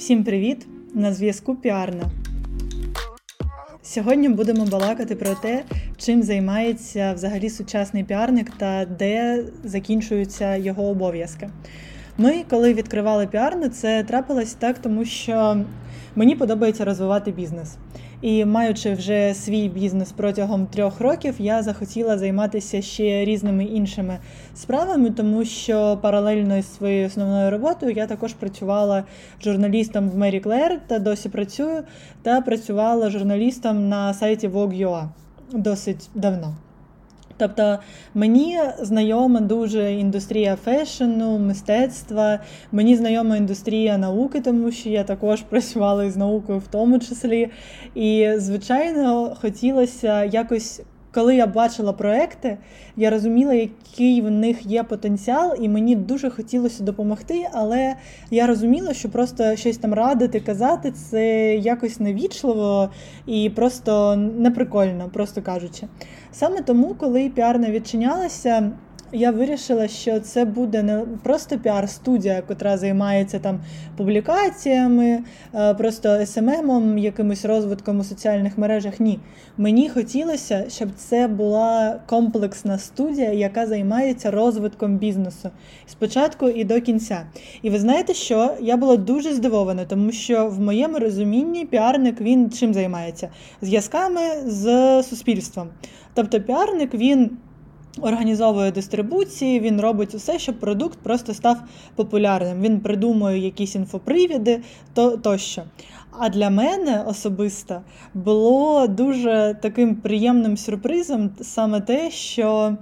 Всім привіт! На зв'язку Піарна. Сьогодні будемо балакати про те, чим займається взагалі сучасний піарник та де закінчуються його обов'язки. Ми, коли відкривали піарну, це трапилось так, тому що мені подобається розвивати бізнес. І маючи вже свій бізнес протягом трьох років, я захотіла займатися ще різними іншими справами, тому що паралельно з своєю основною роботою я також працювала журналістом в Мері Клер та досі працюю, та працювала журналістом на сайті Vogue.ua досить давно. Тобто мені знайома дуже індустрія фешену, мистецтва, мені знайома індустрія науки, тому що я також працювала із наукою в тому числі. І, звичайно, хотілося якось коли я бачила проекти, я розуміла, який в них є потенціал, і мені дуже хотілося допомогти, але я розуміла, що просто щось там радити, казати це якось невічливо і просто неприкольно, просто кажучи. Саме тому, коли піарна відчинялася я вирішила, що це буде не просто піар-студія, яка займається там публікаціями, е, просто СММом, якимось розвитком у соціальних мережах. Ні. Мені хотілося, щоб це була комплексна студія, яка займається розвитком бізнесу спочатку і до кінця. І ви знаєте, що я була дуже здивована, тому що в моєму розумінні піарник він чим займається? Зв'язками з суспільством. Тобто піарник він організовує дистрибуції, він робить усе, щоб продукт просто став популярним. Він придумує якісь інфопривіди то, тощо. А для мене особисто було дуже таким приємним сюрпризом саме те, що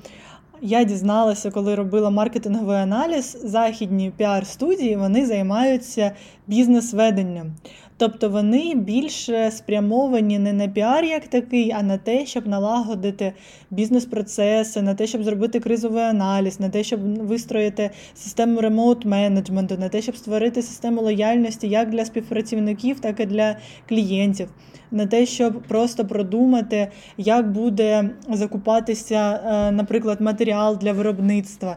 я дізналася, коли робила маркетинговий аналіз, західні піар-студії вони займаються бізнес-веденням. Тобто вони більше спрямовані не на піар як такий, а на те, щоб налагодити бізнес-процеси, на те, щоб зробити кризовий аналіз, на те, щоб вистроїти систему remote-менеджменту, на те, щоб створити систему лояльності як для співпрацівників, так і для клієнтів. На те, щоб просто продумати, як буде закупатися, е, наприклад, матеріал для виробництва.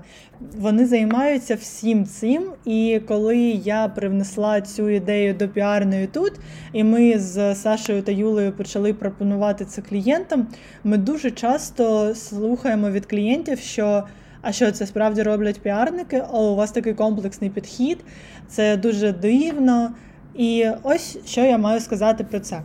Вони займаються всім цим. І коли я привнесла цю ідею до піарної тут, і ми з Сашою та Юлею почали пропонувати це клієнтам, ми дуже часто слухаємо від клієнтів, що. А що це справді роблять піарники? О, у вас такий комплексний підхід, це дуже дивно. І ось що я маю сказати про це.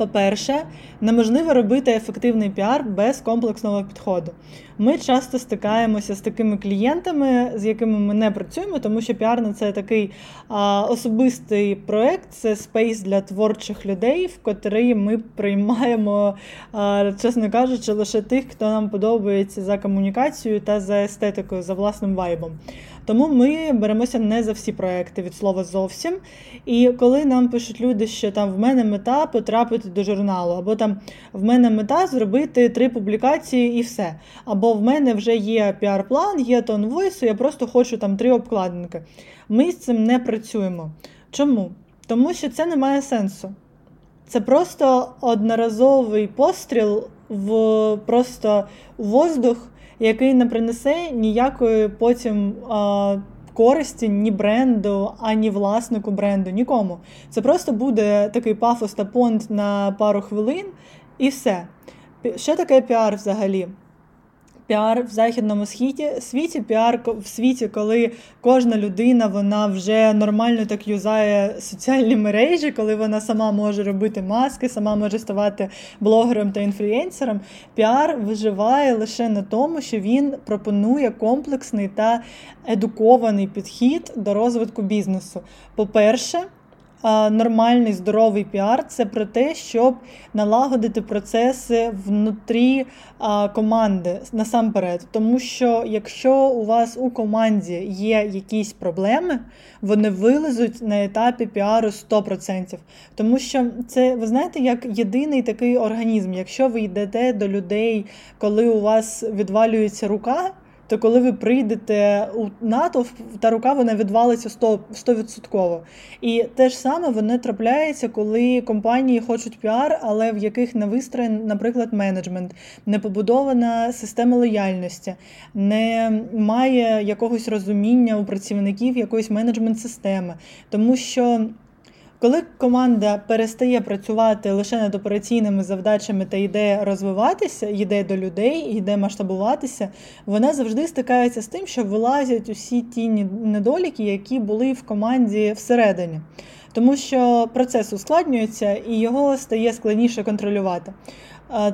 По-перше, неможливо робити ефективний піар без комплексного підходу. Ми часто стикаємося з такими клієнтами, з якими ми не працюємо, тому що піарна це такий а, особистий проект, це space для творчих людей, в котрий ми приймаємо, а, чесно кажучи, лише тих, хто нам подобається за комунікацією та за естетикою, за власним вайбом. Тому ми беремося не за всі проекти від слова зовсім. І коли нам пишуть люди, що там в мене мета потрапити до журналу, або там в мене мета зробити три публікації і все. Або в мене вже є піар-план, є тон войсу, я просто хочу там три обкладинки. Ми з цим не працюємо. Чому? Тому що це не має сенсу. Це просто одноразовий постріл в просто воздух який не принесе ніякої потім а, користі ні бренду, ані власнику бренду, нікому. Це просто буде такий пафос та понт на пару хвилин, і все. Що таке піар взагалі? Піар в західному світі, світі, піар в світі, коли кожна людина вона вже нормально так юзає соціальні мережі, коли вона сама може робити маски, сама може ставати блогером та інфлюенсером. Піар виживає лише на тому, що він пропонує комплексний та едукований підхід до розвитку бізнесу. По-перше, нормальний здоровий піар це про те, щоб налагодити процеси внутрі команди насамперед. Тому що якщо у вас у команді є якісь проблеми, вони вилезуть на етапі піару 100%. Тому що це, ви знаєте, як єдиний такий організм, якщо ви йдете до людей, коли у вас відвалюється рука то коли ви прийдете у натовп, та рука вона відвалиться 100%. І те ж саме воно трапляється, коли компанії хочуть піар, але в яких не вистроєн, наприклад, менеджмент, не побудована система лояльності, не має якогось розуміння у працівників якоїсь менеджмент-системи. Тому що Коли команда перестає працювати лише над операційними завдачами та йде розвиватися, йде до людей, йде масштабуватися, вона завжди стикається з тим, що вилазять усі ті недоліки, які були в команді всередині. Тому що процес ускладнюється і його стає складніше контролювати.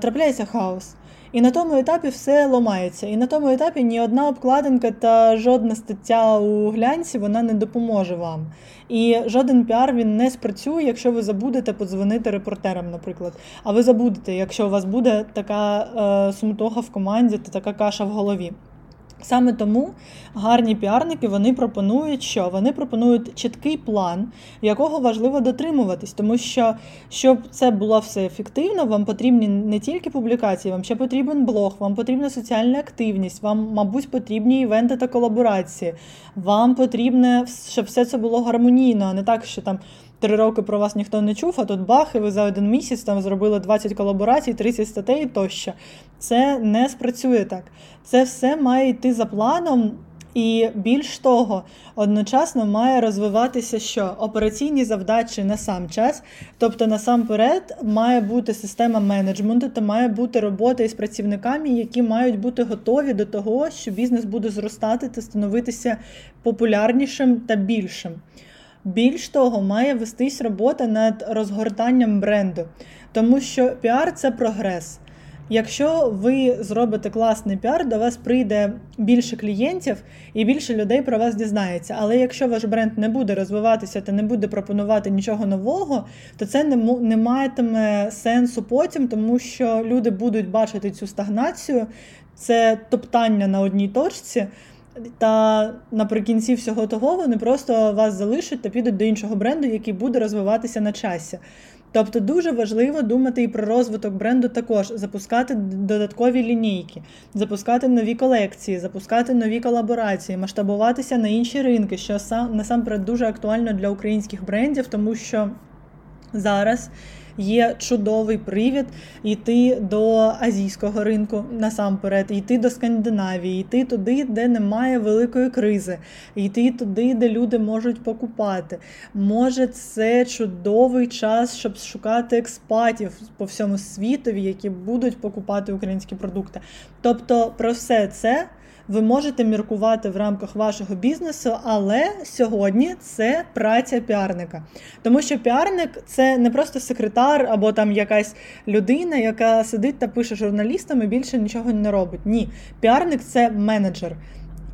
Трапляється хаос. І на тому етапі все ламається. І на тому етапі ні одна обкладинка та жодна стаття у глянці вона не допоможе вам. І жоден піар він не спрацює, якщо ви забудете подзвонити репортерам, наприклад. А ви забудете, якщо у вас буде така е, сумтоха в команді та така каша в голові. Саме тому гарні піарники вони пропонують, що вони пропонують чіткий план, якого важливо дотримуватись, тому що щоб це було все ефективно, вам потрібні не тільки публікації, вам ще потрібен блог, вам потрібна соціальна активність, вам, мабуть, потрібні івенти та колаборації. Вам потрібне, щоб все це було гармонійно, а не так, що там три роки про вас ніхто не чув, а тут бах, і ви за один місяць там зробили 20 колаборацій, 30 статей тощо. Це не спрацює так. Це все має йти за планом. І більш того, одночасно має розвиватися що операційні завдачі на сам час, тобто насамперед має бути система менеджменту та має бути робота із працівниками, які мають бути готові до того, що бізнес буде зростати та становитися популярнішим та більшим. Більш того, має вестись робота над розгортанням бренду, тому що піар це прогрес. Якщо ви зробите класний піар, до вас прийде більше клієнтів і більше людей про вас дізнається. Але якщо ваш бренд не буде розвиватися та не буде пропонувати нічого нового, то це не не матиме сенсу потім, тому що люди будуть бачити цю стагнацію, це топтання на одній точці. Та наприкінці всього того вони просто вас залишать та підуть до іншого бренду, який буде розвиватися на часі. Тобто дуже важливо думати і про розвиток бренду також, запускати додаткові лінійки, запускати нові колекції, запускати нові колаборації, масштабуватися на інші ринки, що сам насамперед дуже актуально для українських брендів, тому що зараз є чудовий привід йти до азійського ринку насамперед, йти до Скандинавії, йти туди, де немає великої кризи, йти туди, де люди можуть покупати. Може, це чудовий час, щоб шукати експатів по всьому світові, які будуть покупати українські продукти. Тобто, про все це ви можете міркувати в рамках вашого бізнесу, але сьогодні це праця піарника. Тому що піарник це не просто секретар або там якась людина, яка сидить та пише журналістам і більше нічого не робить. Ні, піарник це менеджер.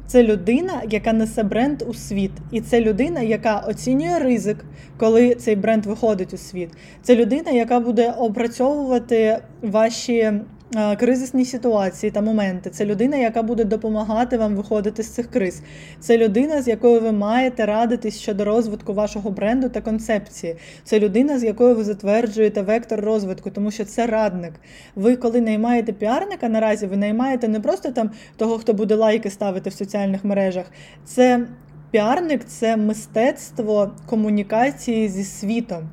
Це людина, яка несе бренд у світ, і це людина, яка оцінює ризик, коли цей бренд виходить у світ. Це людина, яка буде опрацьовувати ваші кризисні ситуації та моменти. Це людина, яка буде допомагати вам виходити з цих криз. Це людина, з якою ви маєте радитись щодо розвитку вашого бренду та концепції. Це людина, з якою ви затверджуєте вектор розвитку, тому що це радник. Ви, коли наймаєте піарника, наразі ви наймаєте не просто там того, хто буде лайки ставити в соціальних мережах. Це піарник це мистецтво комунікації зі світом.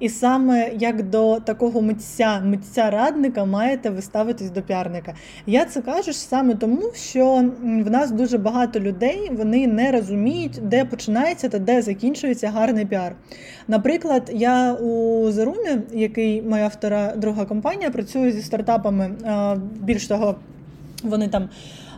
І саме як до такого митця, митця-радника маєте ви ставитись до піарника. Я це кажу саме тому, що в нас дуже багато людей вони не розуміють, де починається та де закінчується гарний піар. Наприклад, я у Зарумі, який моя втора друга компанія, працюю зі стартапами. Більш того, вони там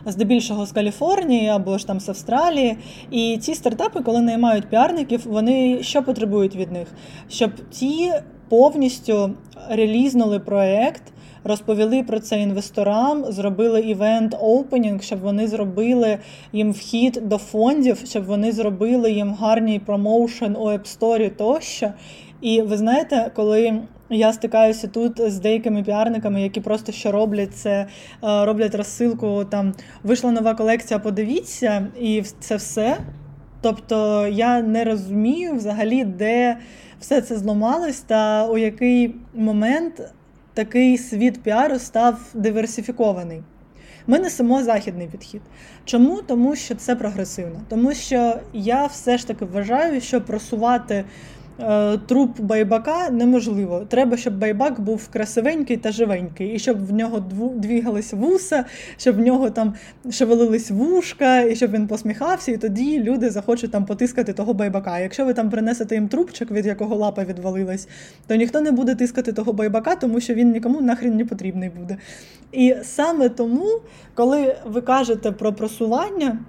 здебільшого з Каліфорнії або ж там з Австралії. І ці стартапи, коли наймають піарників, вони що потребують від них? Щоб ті повністю релізнули проект. Розповіли про це інвесторам, зробили івент опенінг, щоб вони зробили їм вхід до фондів, щоб вони зробили їм гарний промоушен у App Store тощо. І ви знаєте, коли я стикаюся тут з деякими піарниками, які просто що роблять це, е, роблять розсилку. Там вийшла нова колекція, подивіться, і це все. Тобто я не розумію взагалі, де все це зламалось, та у який момент такий світ піару став диверсифікований. Ми несемо західний підхід. Чому? Тому що це прогресивно. Тому що я все ж таки вважаю, що просувати труп байбака неможливо. Треба, щоб байбак був красивенький та живенький, і щоб в нього двігались вуса, щоб в нього там шевелились вушка, і щоб він посміхався, і тоді люди захочуть там потискати того байбака. Якщо ви там принесете їм трубчик, від якого лапа відвалилась, то ніхто не буде тискати того байбака, тому що він нікому нахрен не потрібний буде. І саме тому, коли ви кажете про просування.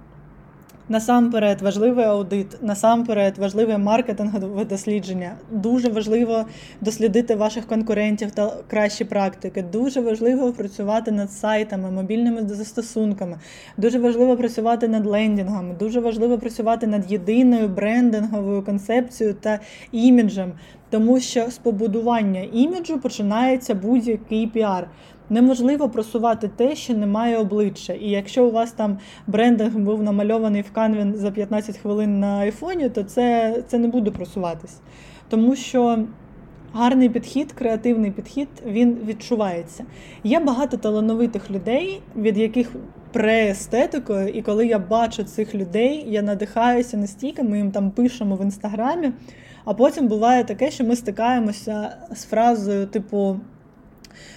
Насамперед важливий аудит, насамперед важливе маркетингове дослідження. Дуже важливо дослідити ваших конкурентів та кращі практики. Дуже важливо працювати над сайтами, мобільними застосунками. Дуже важливо працювати над лендінгами. Дуже важливо працювати над єдиною брендинговою концепцією та іміджем, тому що з побудування іміджу починається будь-який піар неможливо просувати те, що немає обличчя. І якщо у вас там брендинг був намальований в Canva за 15 хвилин на айфоні, то це, це не буде просуватись. Тому що. Гарний підхід, креативний підхід, він відчувається. Є багато талановитих людей, від яких пре естетикою, і коли я бачу цих людей, я надихаюся настільки, ми їм там пишемо в інстаграмі. А потім буває таке, що ми стикаємося з фразою, типу,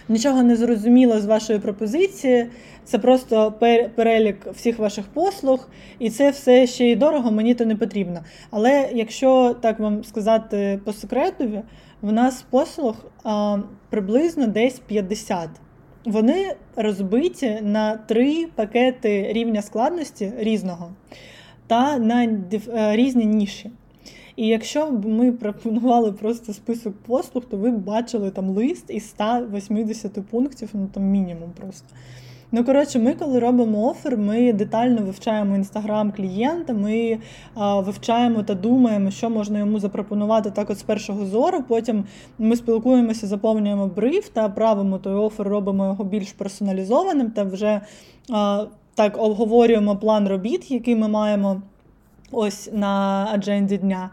нічого не зрозуміло з вашої пропозиції. Це просто перелік всіх ваших послуг, і це все ще й дорого, мені то не потрібно. Але якщо так вам сказати по секретові, в нас послуг а, приблизно десь 50. Вони розбиті на три пакети рівня складності різного та на е, різні ніші. І якщо б ми пропонували просто список послуг, то ви б бачили там лист із 180 пунктів, ну там мінімум просто. Ну, коротше, ми, коли робимо офер, ми детально вивчаємо інстаграм клієнта, ми а, вивчаємо та думаємо, що можна йому запропонувати так от з першого зору. Потім ми спілкуємося, заповнюємо бриф та правимо той офер, робимо його більш персоналізованим та вже а, так обговорюємо план робіт, який ми маємо ось на адженді дня.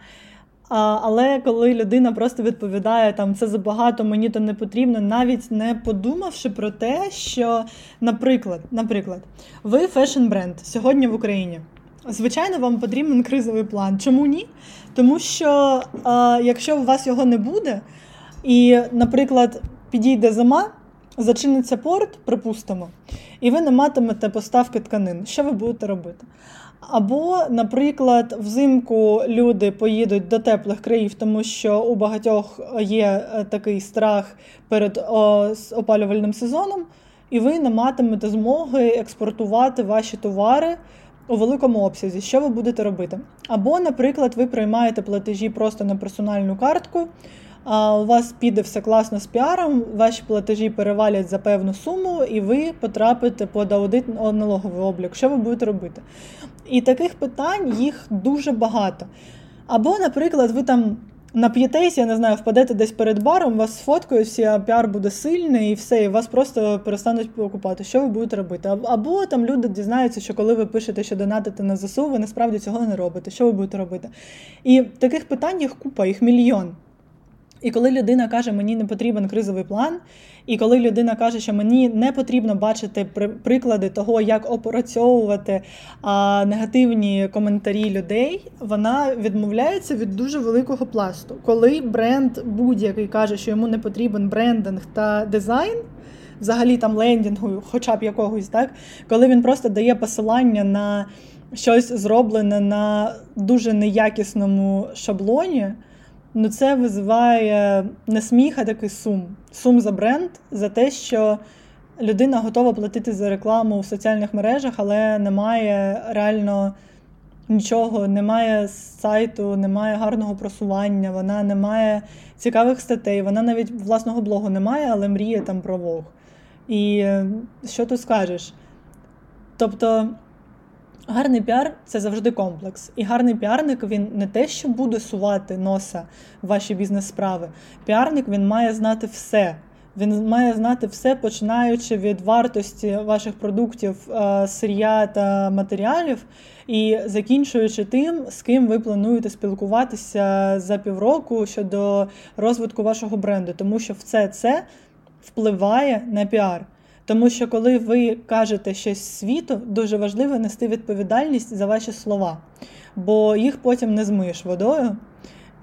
А, Але коли людина просто відповідає, там це забагато, мені то не потрібно, навіть не подумавши про те, що, наприклад, наприклад, ви фешн-бренд сьогодні в Україні. Звичайно, вам потрібен кризовий план. Чому ні? Тому що а, якщо у вас його не буде, і, наприклад, підійде зима, зачиниться порт, припустимо, і ви не матимете поставки тканин, що ви будете робити? Або, наприклад, взимку люди поїдуть до теплих країв, тому що у багатьох є е, такий страх перед опалювальним сезоном, і ви не матимете змоги експортувати ваші товари у великому обсязі. Що ви будете робити? Або, наприклад, ви приймаєте платежі просто на персональну картку у вас піде все класно з піаром, ваші платежі перевалять за певну суму, і ви потрапите під аудит налоговий облік. Що ви будете робити? І таких питань їх дуже багато. Або, наприклад, ви там нап'єтесь, я не знаю, впадете десь перед баром, вас сфоткають, всі, а піар буде сильний, і все, і вас просто перестануть покупати. Що ви будете робити? Або там люди дізнаються, що коли ви пишете, що донатите на ЗСУ, ви насправді цього не робите. Що ви будете робити? І таких питань їх купа, їх мільйон. І коли людина каже, мені не потрібен кризовий план, і коли людина каже, що мені не потрібно бачити приклади того, як опрацьовувати а, негативні коментарі людей, вона відмовляється від дуже великого пласту. Коли бренд будь-який каже, що йому не потрібен брендинг та дизайн. Взагалі там лендінгу, хоча б якогось, так коли він просто дає посилання на щось зроблене на дуже неякісному шаблоні ну це визиває не сміх, а такий сум. Сум за бренд, за те, що людина готова платити за рекламу в соціальних мережах, але немає реально нічого, немає сайту, немає гарного просування, вона не має цікавих статей, вона навіть власного блогу не має, але мріє там про Вог. І е, що тут скажеш? Тобто. Гарний піар це завжди комплекс. І гарний піарник він не те, що буде сувати носа в ваші бізнес-справи. Піарник він має знати все. Він має знати все, починаючи від вартості ваших продуктів, е, сир'я та матеріалів, і закінчуючи тим, з ким ви плануєте спілкуватися за півроку щодо розвитку вашого бренду, тому що все це впливає на піар. Тому що, коли ви кажете щось світу, дуже важливо нести відповідальність за ваші слова, бо їх потім не змиєш водою.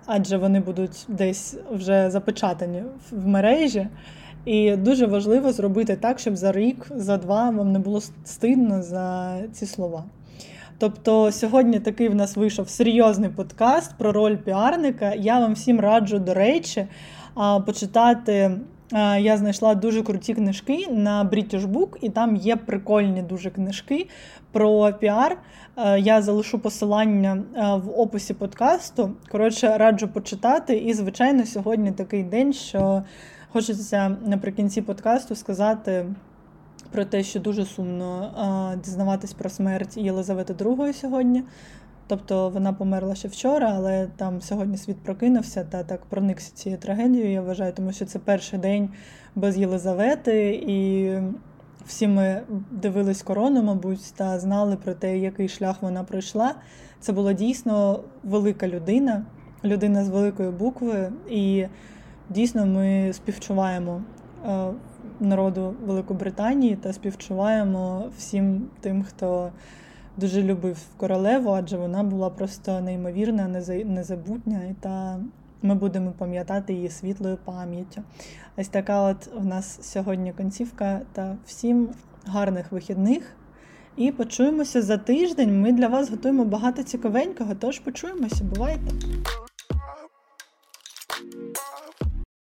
адже вони будуть десь вже запечатані в мережі. І дуже важливо зробити так, щоб за рік, за два вам не було стидно за ці слова. Тобто сьогодні такий в нас вийшов серйозний подкаст про роль піарника. Я вам всім раджу, до речі, почитати. Я знайшла дуже круті книжки на British Book, і там є прикольні дуже книжки про піар. Я залишу посилання в описі подкасту. Коротше, раджу почитати. І, звичайно, сьогодні такий день, що хочеться наприкінці подкасту сказати про те, що дуже сумно дізнаватись про смерть Єлизавети II сьогодні. Тобто вона померла ще вчора, але там сьогодні світ прокинувся та так проникся цією трагедією. Я вважаю, тому що це перший день без Єлизавети, і всі ми дивились корону, мабуть, та знали про те, який шлях вона пройшла. Це була дійсно велика людина, людина з великої букви, і дійсно ми співчуваємо е, народу Великобританії та співчуваємо всім тим, хто дуже любив королеву, адже вона була просто неймовірна, незабутня, та ми будемо пам'ятати її світлою пам'яттю. Ось така от у нас сьогодні концівка та всім гарних вихідних. І почуємося за тиждень. Ми для вас готуємо багато цікавенького, тож почуємося, бувайте!